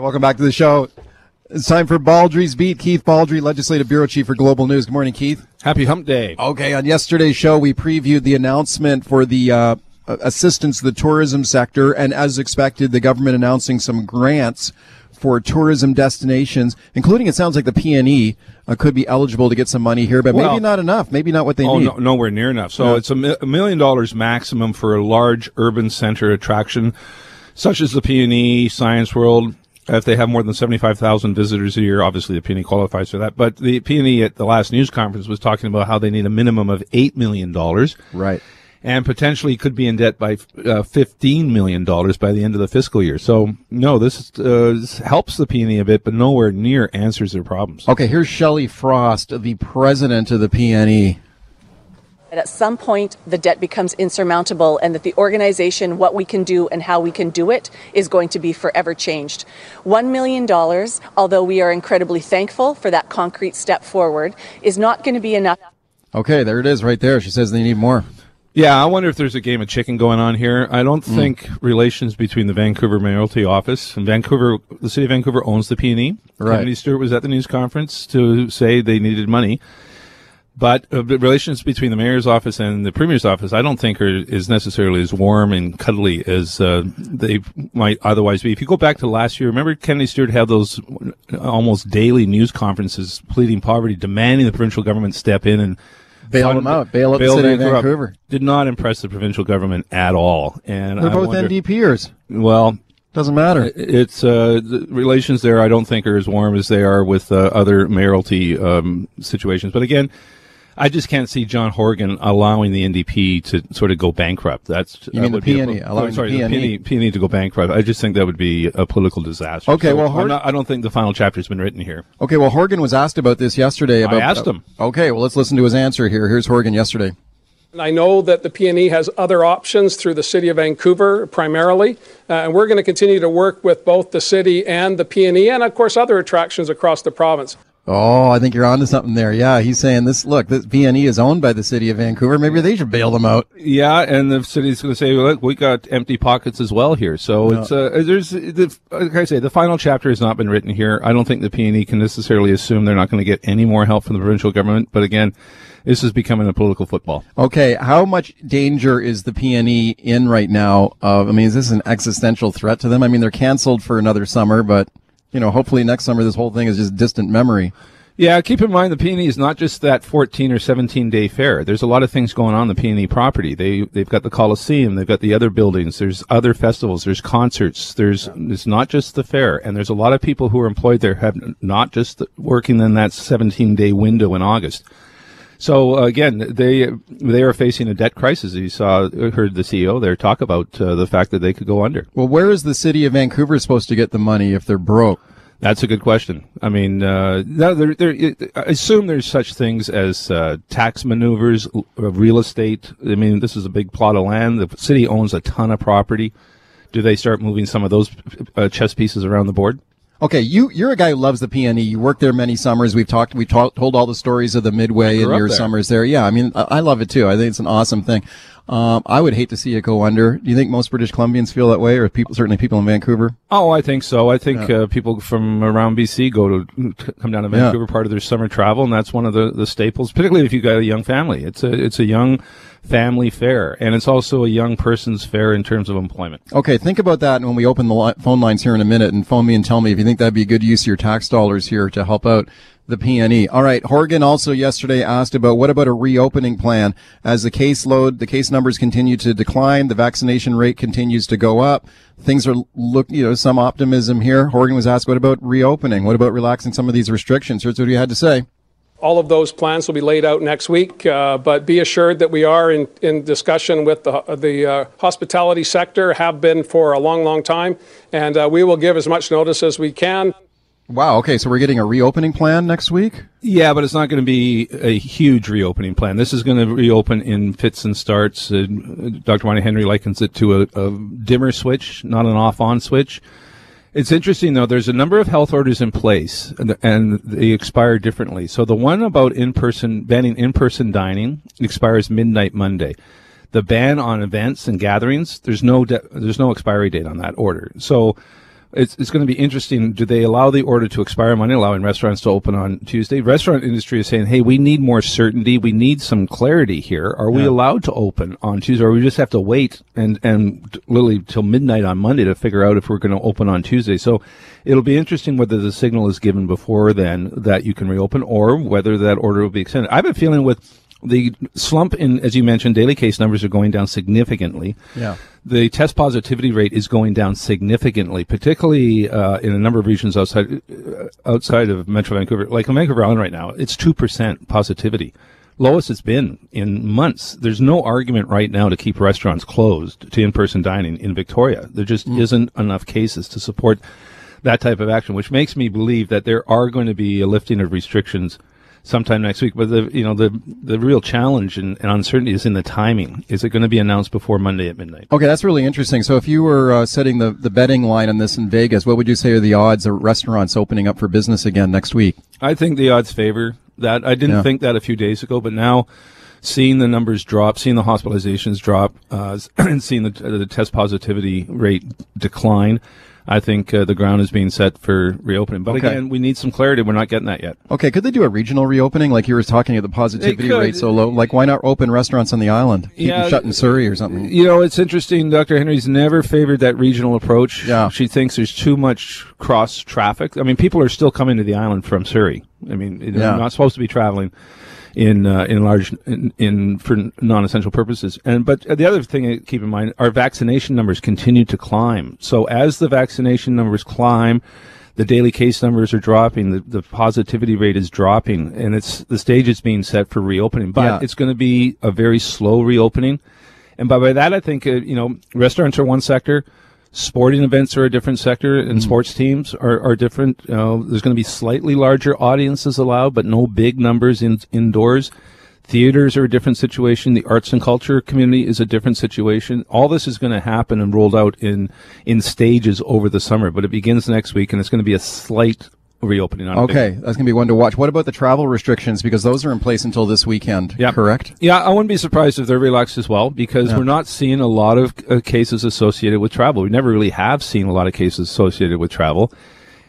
Welcome back to the show. It's time for Baldrey's Beat. Keith Baldrey, Legislative Bureau Chief for Global News. Good morning, Keith. Happy Hump Day. Okay, on yesterday's show, we previewed the announcement for the uh, assistance to the tourism sector, and as expected, the government announcing some grants for tourism destinations, including it sounds like the PNE uh, could be eligible to get some money here, but Well- maybe not enough. Maybe not what they Oh, need. no, nowhere near enough. So Yeah. it's a, mi- a million dollars maximum for a large urban center attraction, such as the PNE, Science World. If they have more than 75,000 visitors a year, obviously the PNE qualifies for that. But the PNE at the last news conference was talking about how they need a minimum of $8 million Right. and potentially could be in debt by uh, $15 million by the end of the fiscal year. So, no, this, uh, this helps the PNE a bit, but nowhere near answers their problems. Okay, here's Shelley Frost, the president of the E. PNE. that at some point the debt becomes insurmountable and that the organization, what we can do and how we can do it, is going to be forever changed. $1 million, although we are incredibly thankful for that concrete step forward, is not going to be enough. Okay, there it is right there. She says they need more. Yeah, I wonder if there's a game of chicken going on here. I don't mm. think relations between the Vancouver Mayoralty Office and Vancouver, the city of Vancouver owns the PNE. Right. Kennedy Stewart was at the news conference to say they needed money. But uh, the relations between the mayor's office and the premier's office, I don't think are, is necessarily as warm and cuddly as uh, they might otherwise be. If you go back to last year, remember Kennedy Stewart had those almost daily news conferences pleading poverty, demanding the provincial government step in and Bail them out. Bail out the city of Vancouver. Vancouver. Did not impress the provincial government at all. And They're I both wonder- NDPers. Well, Doesn't matter. it's uh, the relations there. I don't think are as warm as they are with uh, other mayoralty um, situations. But again, I just can't see John Horgan allowing the NDP to sort of go bankrupt. That's You mean the would a- PNE, allowing the sorry, PNE. PNE, PNE to go bankrupt. I just think that would be a political disaster. Okay, So well, I'm Hor- not- I don't think the final chapter has been written here. Okay, well, Horgan was asked about this yesterday. About asked him. okay, well, let's listen to his answer here. Here's Horgan yesterday. I know that the PNE has other options through the City of Vancouver primarily, uh, and we're going to continue to work with both the city and the PNE, and of course other attractions across the province. Oh, I think you're onto something there. Yeah, he's saying this. Look, this PNE is owned by the city of Vancouver. Maybe they should bail them out. Yeah, and the city's going to say, "Look, we got empty pockets as well here." So it's uh, there's the like I say, the final chapter has not been written here. I don't think the PNE can necessarily assume they're not going to get any more help from the provincial government. But again, this is becoming a political football. Okay, how much danger is the PNE in right now? Uh, I mean, is this an existential threat to them? I mean, they're canceled for another summer, but you know, hopefully next summer this whole thing is just distant memory. Yeah, keep in mind the PNE is not just that 14 or 17 day fair. There's a lot of things going on the PNE property. They they've got the Coliseum, they've got the other buildings, there's other festivals, there's concerts, there's it's not just the fair, and there's a lot of people who are employed there have not just working in that 17 day window in August. So again, they they are facing a debt crisis. You saw heard the CEO there talk about uh, the fact that they could go under. Well, where is the city of Vancouver supposed to get the money if they're broke? That's a good question. I mean, uh, no, there, there, I assume there's such things as uh, tax maneuvers, real estate. I mean, this is a big plot of land. The city owns a ton of property. Do they start moving some of those uh, chess pieces around the board? Okay, you you're a guy who loves the PNE. You worked there many summers. We've talked. We talked, told all the stories of the Midway and your there. summers there. Yeah, I mean, I, I love it too. I think it's an awesome thing. Um, I would hate to see it go under. Do you think most British Columbians feel that way, or people certainly people in Vancouver? Oh, I think so. I think uh, people from around BC go to come down to Yeah. Vancouver part of their summer travel, and that's one of the, the staples. Particularly if you've got a young family, it's a it's a young family fair, and it's also a young person's fair in terms of employment. Okay, think about that when we open the li- phone lines here in a minute, and phone me and tell me if you think that'd be a good use of your tax dollars here to help out the PNE. All right, Horgan also yesterday asked about what about a reopening plan as the caseload, the case numbers continue to decline, the vaccination rate continues to go up. Things are look, you know, some optimism here. Horgan was asked, what about reopening? What about relaxing some of these restrictions? Here's what he had to say. All of those plans will be laid out next week, uh, but be assured that we are in, in discussion with the, the uh, hospitality sector, have been for a long, long time, and uh, we will give as much notice as we can. Wow. Okay. So we're getting a reopening plan next week. Yeah, but it's not going to be a huge reopening plan. This is going to reopen in fits and starts. Uh, Dr. Bonnie Henry likens it to a, a dimmer switch, not an off-on switch. It's interesting though. There's a number of health orders in place, and, and they expire differently. So the one about in-person banning in-person dining expires midnight Monday. The ban on events and gatherings, there's no de- there's no expiry date on that order. So it's, it's going to be interesting. Do they allow the order to expire Monday, allowing restaurants to open on Tuesday? Restaurant industry is saying, hey, we need more certainty. We need some clarity here. Are we allowed to open on Tuesday, or we just have to wait and, and literally till midnight on Monday to figure out if we're going to open on Tuesday? So it'll be interesting whether the signal is given before then that you can reopen or whether that order will be extended. I have a feeling with the slump in, as you mentioned, daily case numbers are going down significantly. Yeah. The test positivity rate is going down significantly, particularly uh, in a number of regions outside uh, outside of Metro Vancouver. Like in Vancouver Island right now, it's two percent positivity, lowest it's been in months. There's no argument right now to keep restaurants closed to in-person dining in Victoria. There just isn't enough cases to support that type of action, which makes me believe that there are going to be a lifting of restrictions sometime next week. But the you know the the real challenge and, and uncertainty is in the timing. Is it going to be announced before Monday at midnight? Okay, that's really interesting. So if you were uh, setting the, the betting line on this in Vegas, what would you say are the odds of restaurants opening up for business again next week? I think the odds favor that. I didn't Yeah. think that a few days ago, but now seeing the numbers drop, seeing the hospitalizations drop, uh, and seeing the, the test positivity rate decline, I think uh, the ground is being set for reopening. But Okay. again, we need some clarity. We're not getting that yet. Okay, could they do a regional reopening like you were talking at the positivity rate so low? Like why not open restaurants on the island? Keep Yeah. them shut in Surrey or something. You know, it's interesting. Dr. Henry's never favored that regional approach. Yeah. She thinks there's too much cross traffic. I mean, people are still coming to the island from Surrey. I mean, they're Yeah. not supposed to be traveling in uh, in large in, in for non-essential purposes. And but the other thing to keep in mind, our vaccination numbers continue to climb. So as the vaccination numbers climb, the daily case numbers are dropping, the, the positivity rate is dropping, and it's the stage is being set for reopening. But Yeah. it's going to be a very slow reopening. And by, by that, I think, uh, you know, restaurants are one sector, sporting events are a different sector, and hmm. sports teams are, are different. Know, there's going to be slightly larger audiences allowed, but no big numbers in, indoors. Theaters are a different situation. The arts and culture community is a different situation. All this is going to happen and rolled out in, in stages over the summer, but it begins next week and it's going to be a slight reopening on Okay, that's going to be one to watch. What about the travel restrictions? Because those are in place until this weekend, Yep. correct? Yeah, I wouldn't be surprised if they're relaxed as well because we're not seeing a lot of uh, cases associated with travel. We never really have seen a lot of cases associated with travel.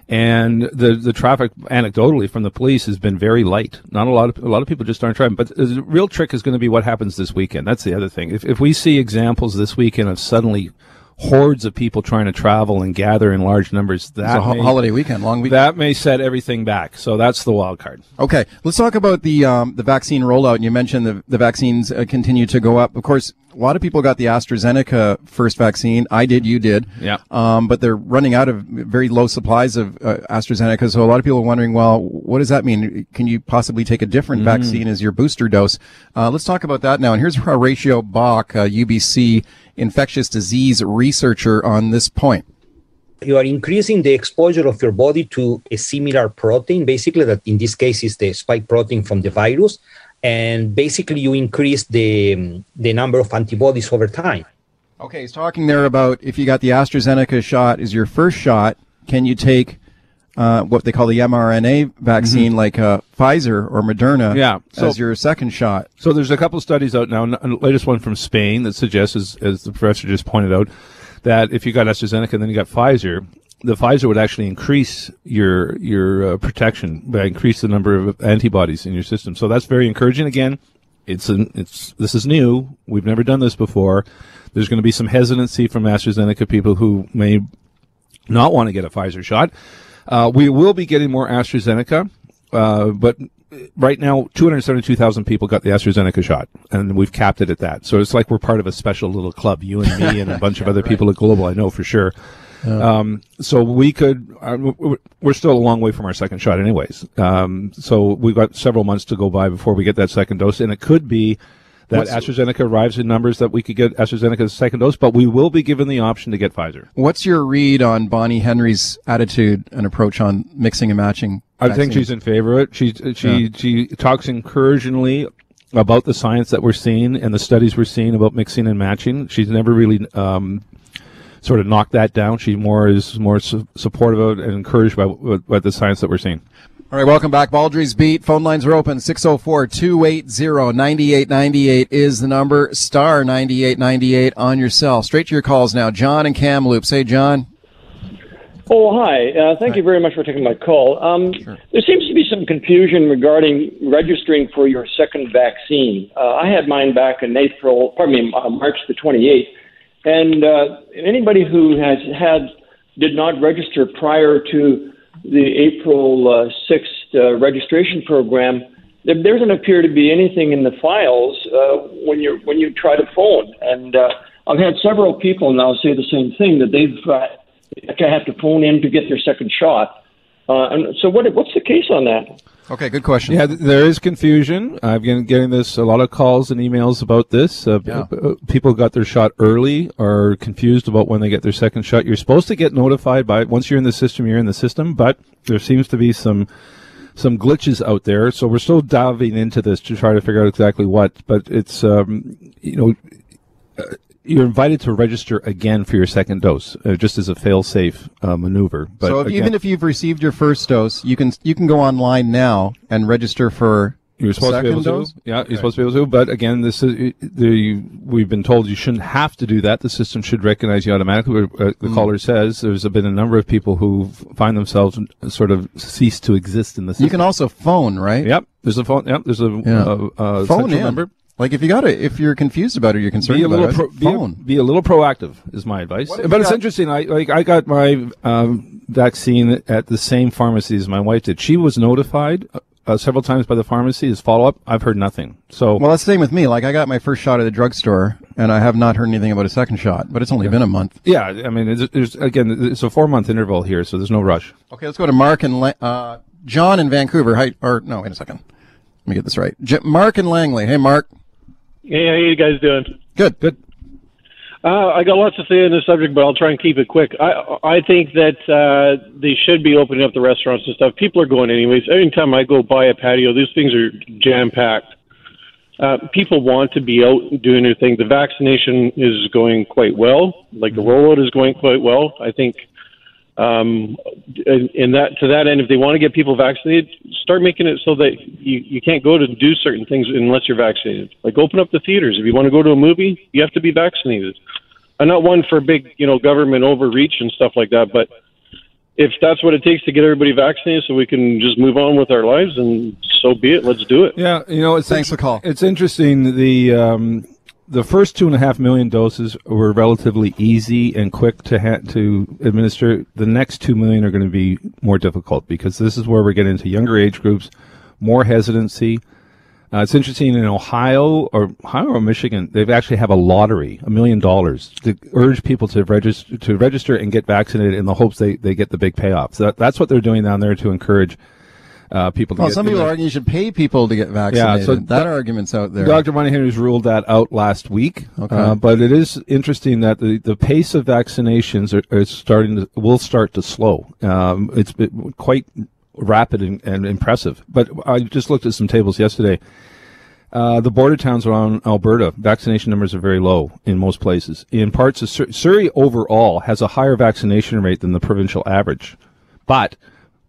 And the the traffic, anecdotally, from the police has been very light. Not a lot of a lot of people just aren't driving. But the real trick is going to be what happens this weekend. That's the other thing. If if we see examples this weekend of suddenly hordes of people trying to travel and gather in large numbers, that ho- may, holiday weekend, long weekend. that may set everything back. So that's the wild card. Okay, let's talk about the um, the vaccine rollout. You mentioned the the vaccines uh, continue to go up. Of course, a lot of people got the AstraZeneca first vaccine. I did, you did. Yeah. Um, but they're running out of very low supplies of uh, AstraZeneca. So a lot of people are wondering, well, what does that mean? Can you possibly take a different Mm. vaccine as your booster dose? Uh, let's talk about that now. And here's Horacio Bach, uh, UBC infectious disease researcher on this point. you are increasing the exposure of your body to a similar protein, basically that in this case is the spike protein from the virus, and basically you increase the the number of antibodies over time. Okay, he's talking there about if you got the AstraZeneca shot as your first shot, can you take uh, what they call the mRNA vaccine, like uh, Pfizer or Moderna, Mm-hmm. Yeah, so- as your second shot? So there's a couple studies out now. The latest one from Spain that suggests, as, as the professor just pointed out, that if you got AstraZeneca and then you got Pfizer, the Pfizer would actually increase your your uh, protection by increase the number of antibodies in your system. So that's very encouraging. Again, it's an, it's this is new. We've never done this before. There's going to be some hesitancy from AstraZeneca people who may not want to get a Pfizer shot. Uh, we will be getting more AstraZeneca, uh, but right now, 272,000 people got the AstraZeneca shot, and we've capped it at that. So it's like we're part of a special little club, you and me and a bunch of other people at Global, I know for sure. Um, so we could, uh, w- w- we're still a long way from our second shot anyways. Um, so we've got several months to go by before we get that second dose, and it could be that What's- AstraZeneca arrives in numbers that we could get AstraZeneca's second dose, but we will be given the option to get Pfizer. What's your read on Bonnie Henry's attitude and approach on mixing and matching? I think she's in favor of it. She she Yeah. she talks encouragingly about the science that we're seeing and the studies we're seeing about mixing and matching. She's never really um, sort of knocked that down. She more is more su- supportive of and encouraged by, by, by the science that we're seeing. All right, welcome back. Baldrey's Beat. Phone lines are open. 604-280-9898 is the number. Star 9898 on your cell. Straight to your calls now. John and Kamloops. Hey, John. Oh, hi. Uh, thank Hi. you very much for taking my call. Um, There seems to be some confusion regarding registering for your second vaccine. Uh, I had mine back in April, pardon me, uh, March the 28th, and uh, anybody who has had did not register prior to the April uh, 6th uh, registration program, there there doesn't appear to be anything in the files uh, when you when you try to phone. And uh, I've had several people now say the same thing that they've uh, have to phone in to get their second shot. Uh, and so, what what's the case on that? Okay, good question. Yeah, there is confusion. I've been getting this a lot of calls and emails about this. Uh, Yeah. uh, people got their shot early or confused about when they get their second shot. You're supposed to get notified by once you're in the system. You're in the system, but there seems to be some some glitches out there. So we're still diving into this to try to figure out exactly what. But it's um, you know you're invited to register again for your second dose, uh, just as a fail-safe uh, maneuver. But so if, again, even if you've received your first dose, you can you can go online now and register for You're supposed to be able second dose? to. Yeah, you're supposed to be able to. But again, this is the we've been told you shouldn't have to do that. The system should recognize you automatically. Uh, the Hmm. caller says there's been a number of people who find themselves sort of cease to exist in the system. You can also phone, right? Yep. There's a phone. Yep. There's a Yeah. uh, uh, phone number. Like if you got it, if you're confused about it, you're concerned Be a little about pro- it, be, a, phone. be a little proactive is my advice. But you it's got- interesting. I like I got my um, vaccine at the same pharmacy as my wife did. She was notified uh, several times by the pharmacy as follow up. I've heard nothing. So Well, that's the same with me. Like I got my first shot at the drugstore, and I have not heard anything about a second shot. But it's only been a month. Yeah, I mean, it's, there's again, it's a four month interval here, so there's no rush. Okay, let's go to Mark and La- uh, John in Vancouver. Hi, or no, wait a second. Let me get this right. J- Mark and Langley. Hey, Mark. Hey, how you guys doing? Good. Good. Uh, I got lots to say on this subject, but I'll try and keep it quick. I I think that uh, they should be opening up the restaurants and stuff. People are going anyways. Anytime I go by a patio, these things are jam packed. Uh, people want to be out doing their thing. The vaccination is going quite well. Like the rollout is going quite well. I think. Um, and, and that to that end, if they want to get people vaccinated, start making it so that you, you can't go to do certain things unless you're vaccinated. Like open up the theaters. If you want to go to a movie, you have to be vaccinated. I'm not one for big, you know, government overreach and stuff like that, but if that's what it takes to get everybody vaccinated so we can just move on with our lives, and so be it. Let's do it. Yeah, you know, it's Thanks for the call. It's interesting. The um, the first two and a half million doses were relatively easy and quick to ha- to administer. The next two million are going to be more difficult because this is where we're getting into younger age groups, more hesitancy. Uh, it's interesting in Ohio or Ohio or Michigan, they actually have a lottery, a million dollars, to urge people to register to register and get vaccinated in the hopes they, they get the big payoff. So that, that's what they're doing down there to encourage uh, people to Well, get. some people argue you should pay people to get vaccinated. Yeah, so that doc- argument's out there. Dr. Moynihan's ruled that out last week. Okay. Uh, but it is interesting that the, the pace of vaccinations are, are starting to, will start to slow. Um, it's been quite rapid and, and impressive. But I just looked at some tables yesterday. Uh, the border towns around Alberta, vaccination numbers are very low in most places. In parts of Sur- Surrey overall has a higher vaccination rate than the provincial average. But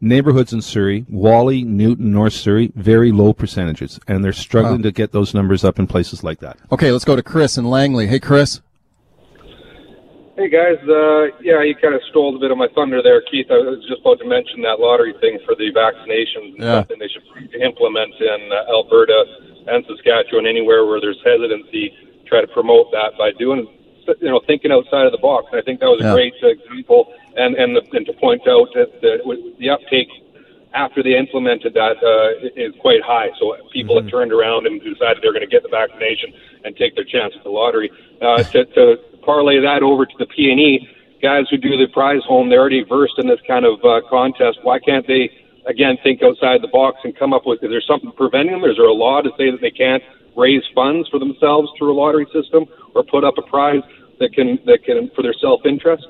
neighborhoods in Surrey, Whalley, Newton, North Surrey, very low percentages. And they're struggling to get those numbers up in places like that. Okay, let's go to Chris in Langley. Hey, Chris. Hey guys, uh, yeah, you kind of stole a bit of my thunder there, Keith. I was just about to mention that lottery thing for the vaccinations. Yeah. Something they should implement in uh, Alberta and Saskatchewan, anywhere where there's hesitancy, try to promote that by doing, you know, thinking outside of the box. And I think that was a great example, and and, the, and to point out that the, the uptake after they implemented that uh, is quite high. So people have turned around and decided they're going to get the vaccination and take their chance at the lottery. Uh, to, to parlay that over to the PNE, guys who do the prize home, they're already versed in this kind of uh, contest. Why can't they, again, think outside the box and come up with, is there something preventing them? Is there a law to say that they can't raise funds for themselves through a lottery system or put up a prize that can, that can for their self-interest?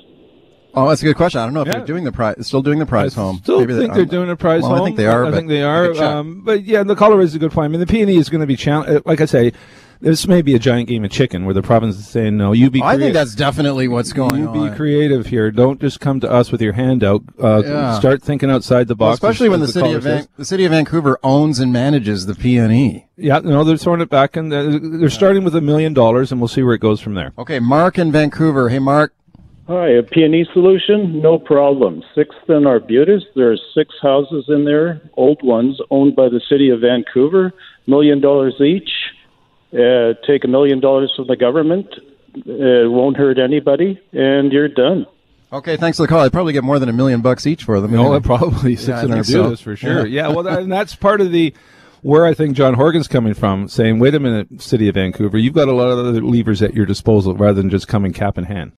Oh, that's a good question. I don't know if Yeah. they're doing the prize, still doing the prize home. Still Maybe think they, they're doing a prize well, home. I think they are. I think they are. Um, but yeah, the caller is a good point. I mean, the PNE is going to be challenged. Like I say, this may be a giant game of chicken where the province is saying, no, you be I think that's definitely what's going you on. be creative here. Don't just come to us with your hand out. Uh, Yeah. Start thinking outside the Well, box. especially when the as city of Van- the city of Vancouver owns and manages the PNE. Yeah, no, they're throwing it back, and uh, they're starting with a million dollars, and we'll see where it goes from there. Okay, Mark in Vancouver. Hey, Mark. Hi, a PNE solution, no problem. Sixth and Arbutus, there are six houses in there, old ones, owned by the city of Vancouver, million dollars each. Uh, take a million dollars from the government, it won't hurt anybody, and you're done. Okay, thanks for the call. I'd probably get more than a million bucks each for them. No, probably six Yeah, I and think so. For sure. Yeah. Yeah, well, that, and that's part of the where I think John Horgan's coming from, saying, "Wait a minute, City of Vancouver, you've got a lot of other levers at your disposal rather than just coming cap in hand."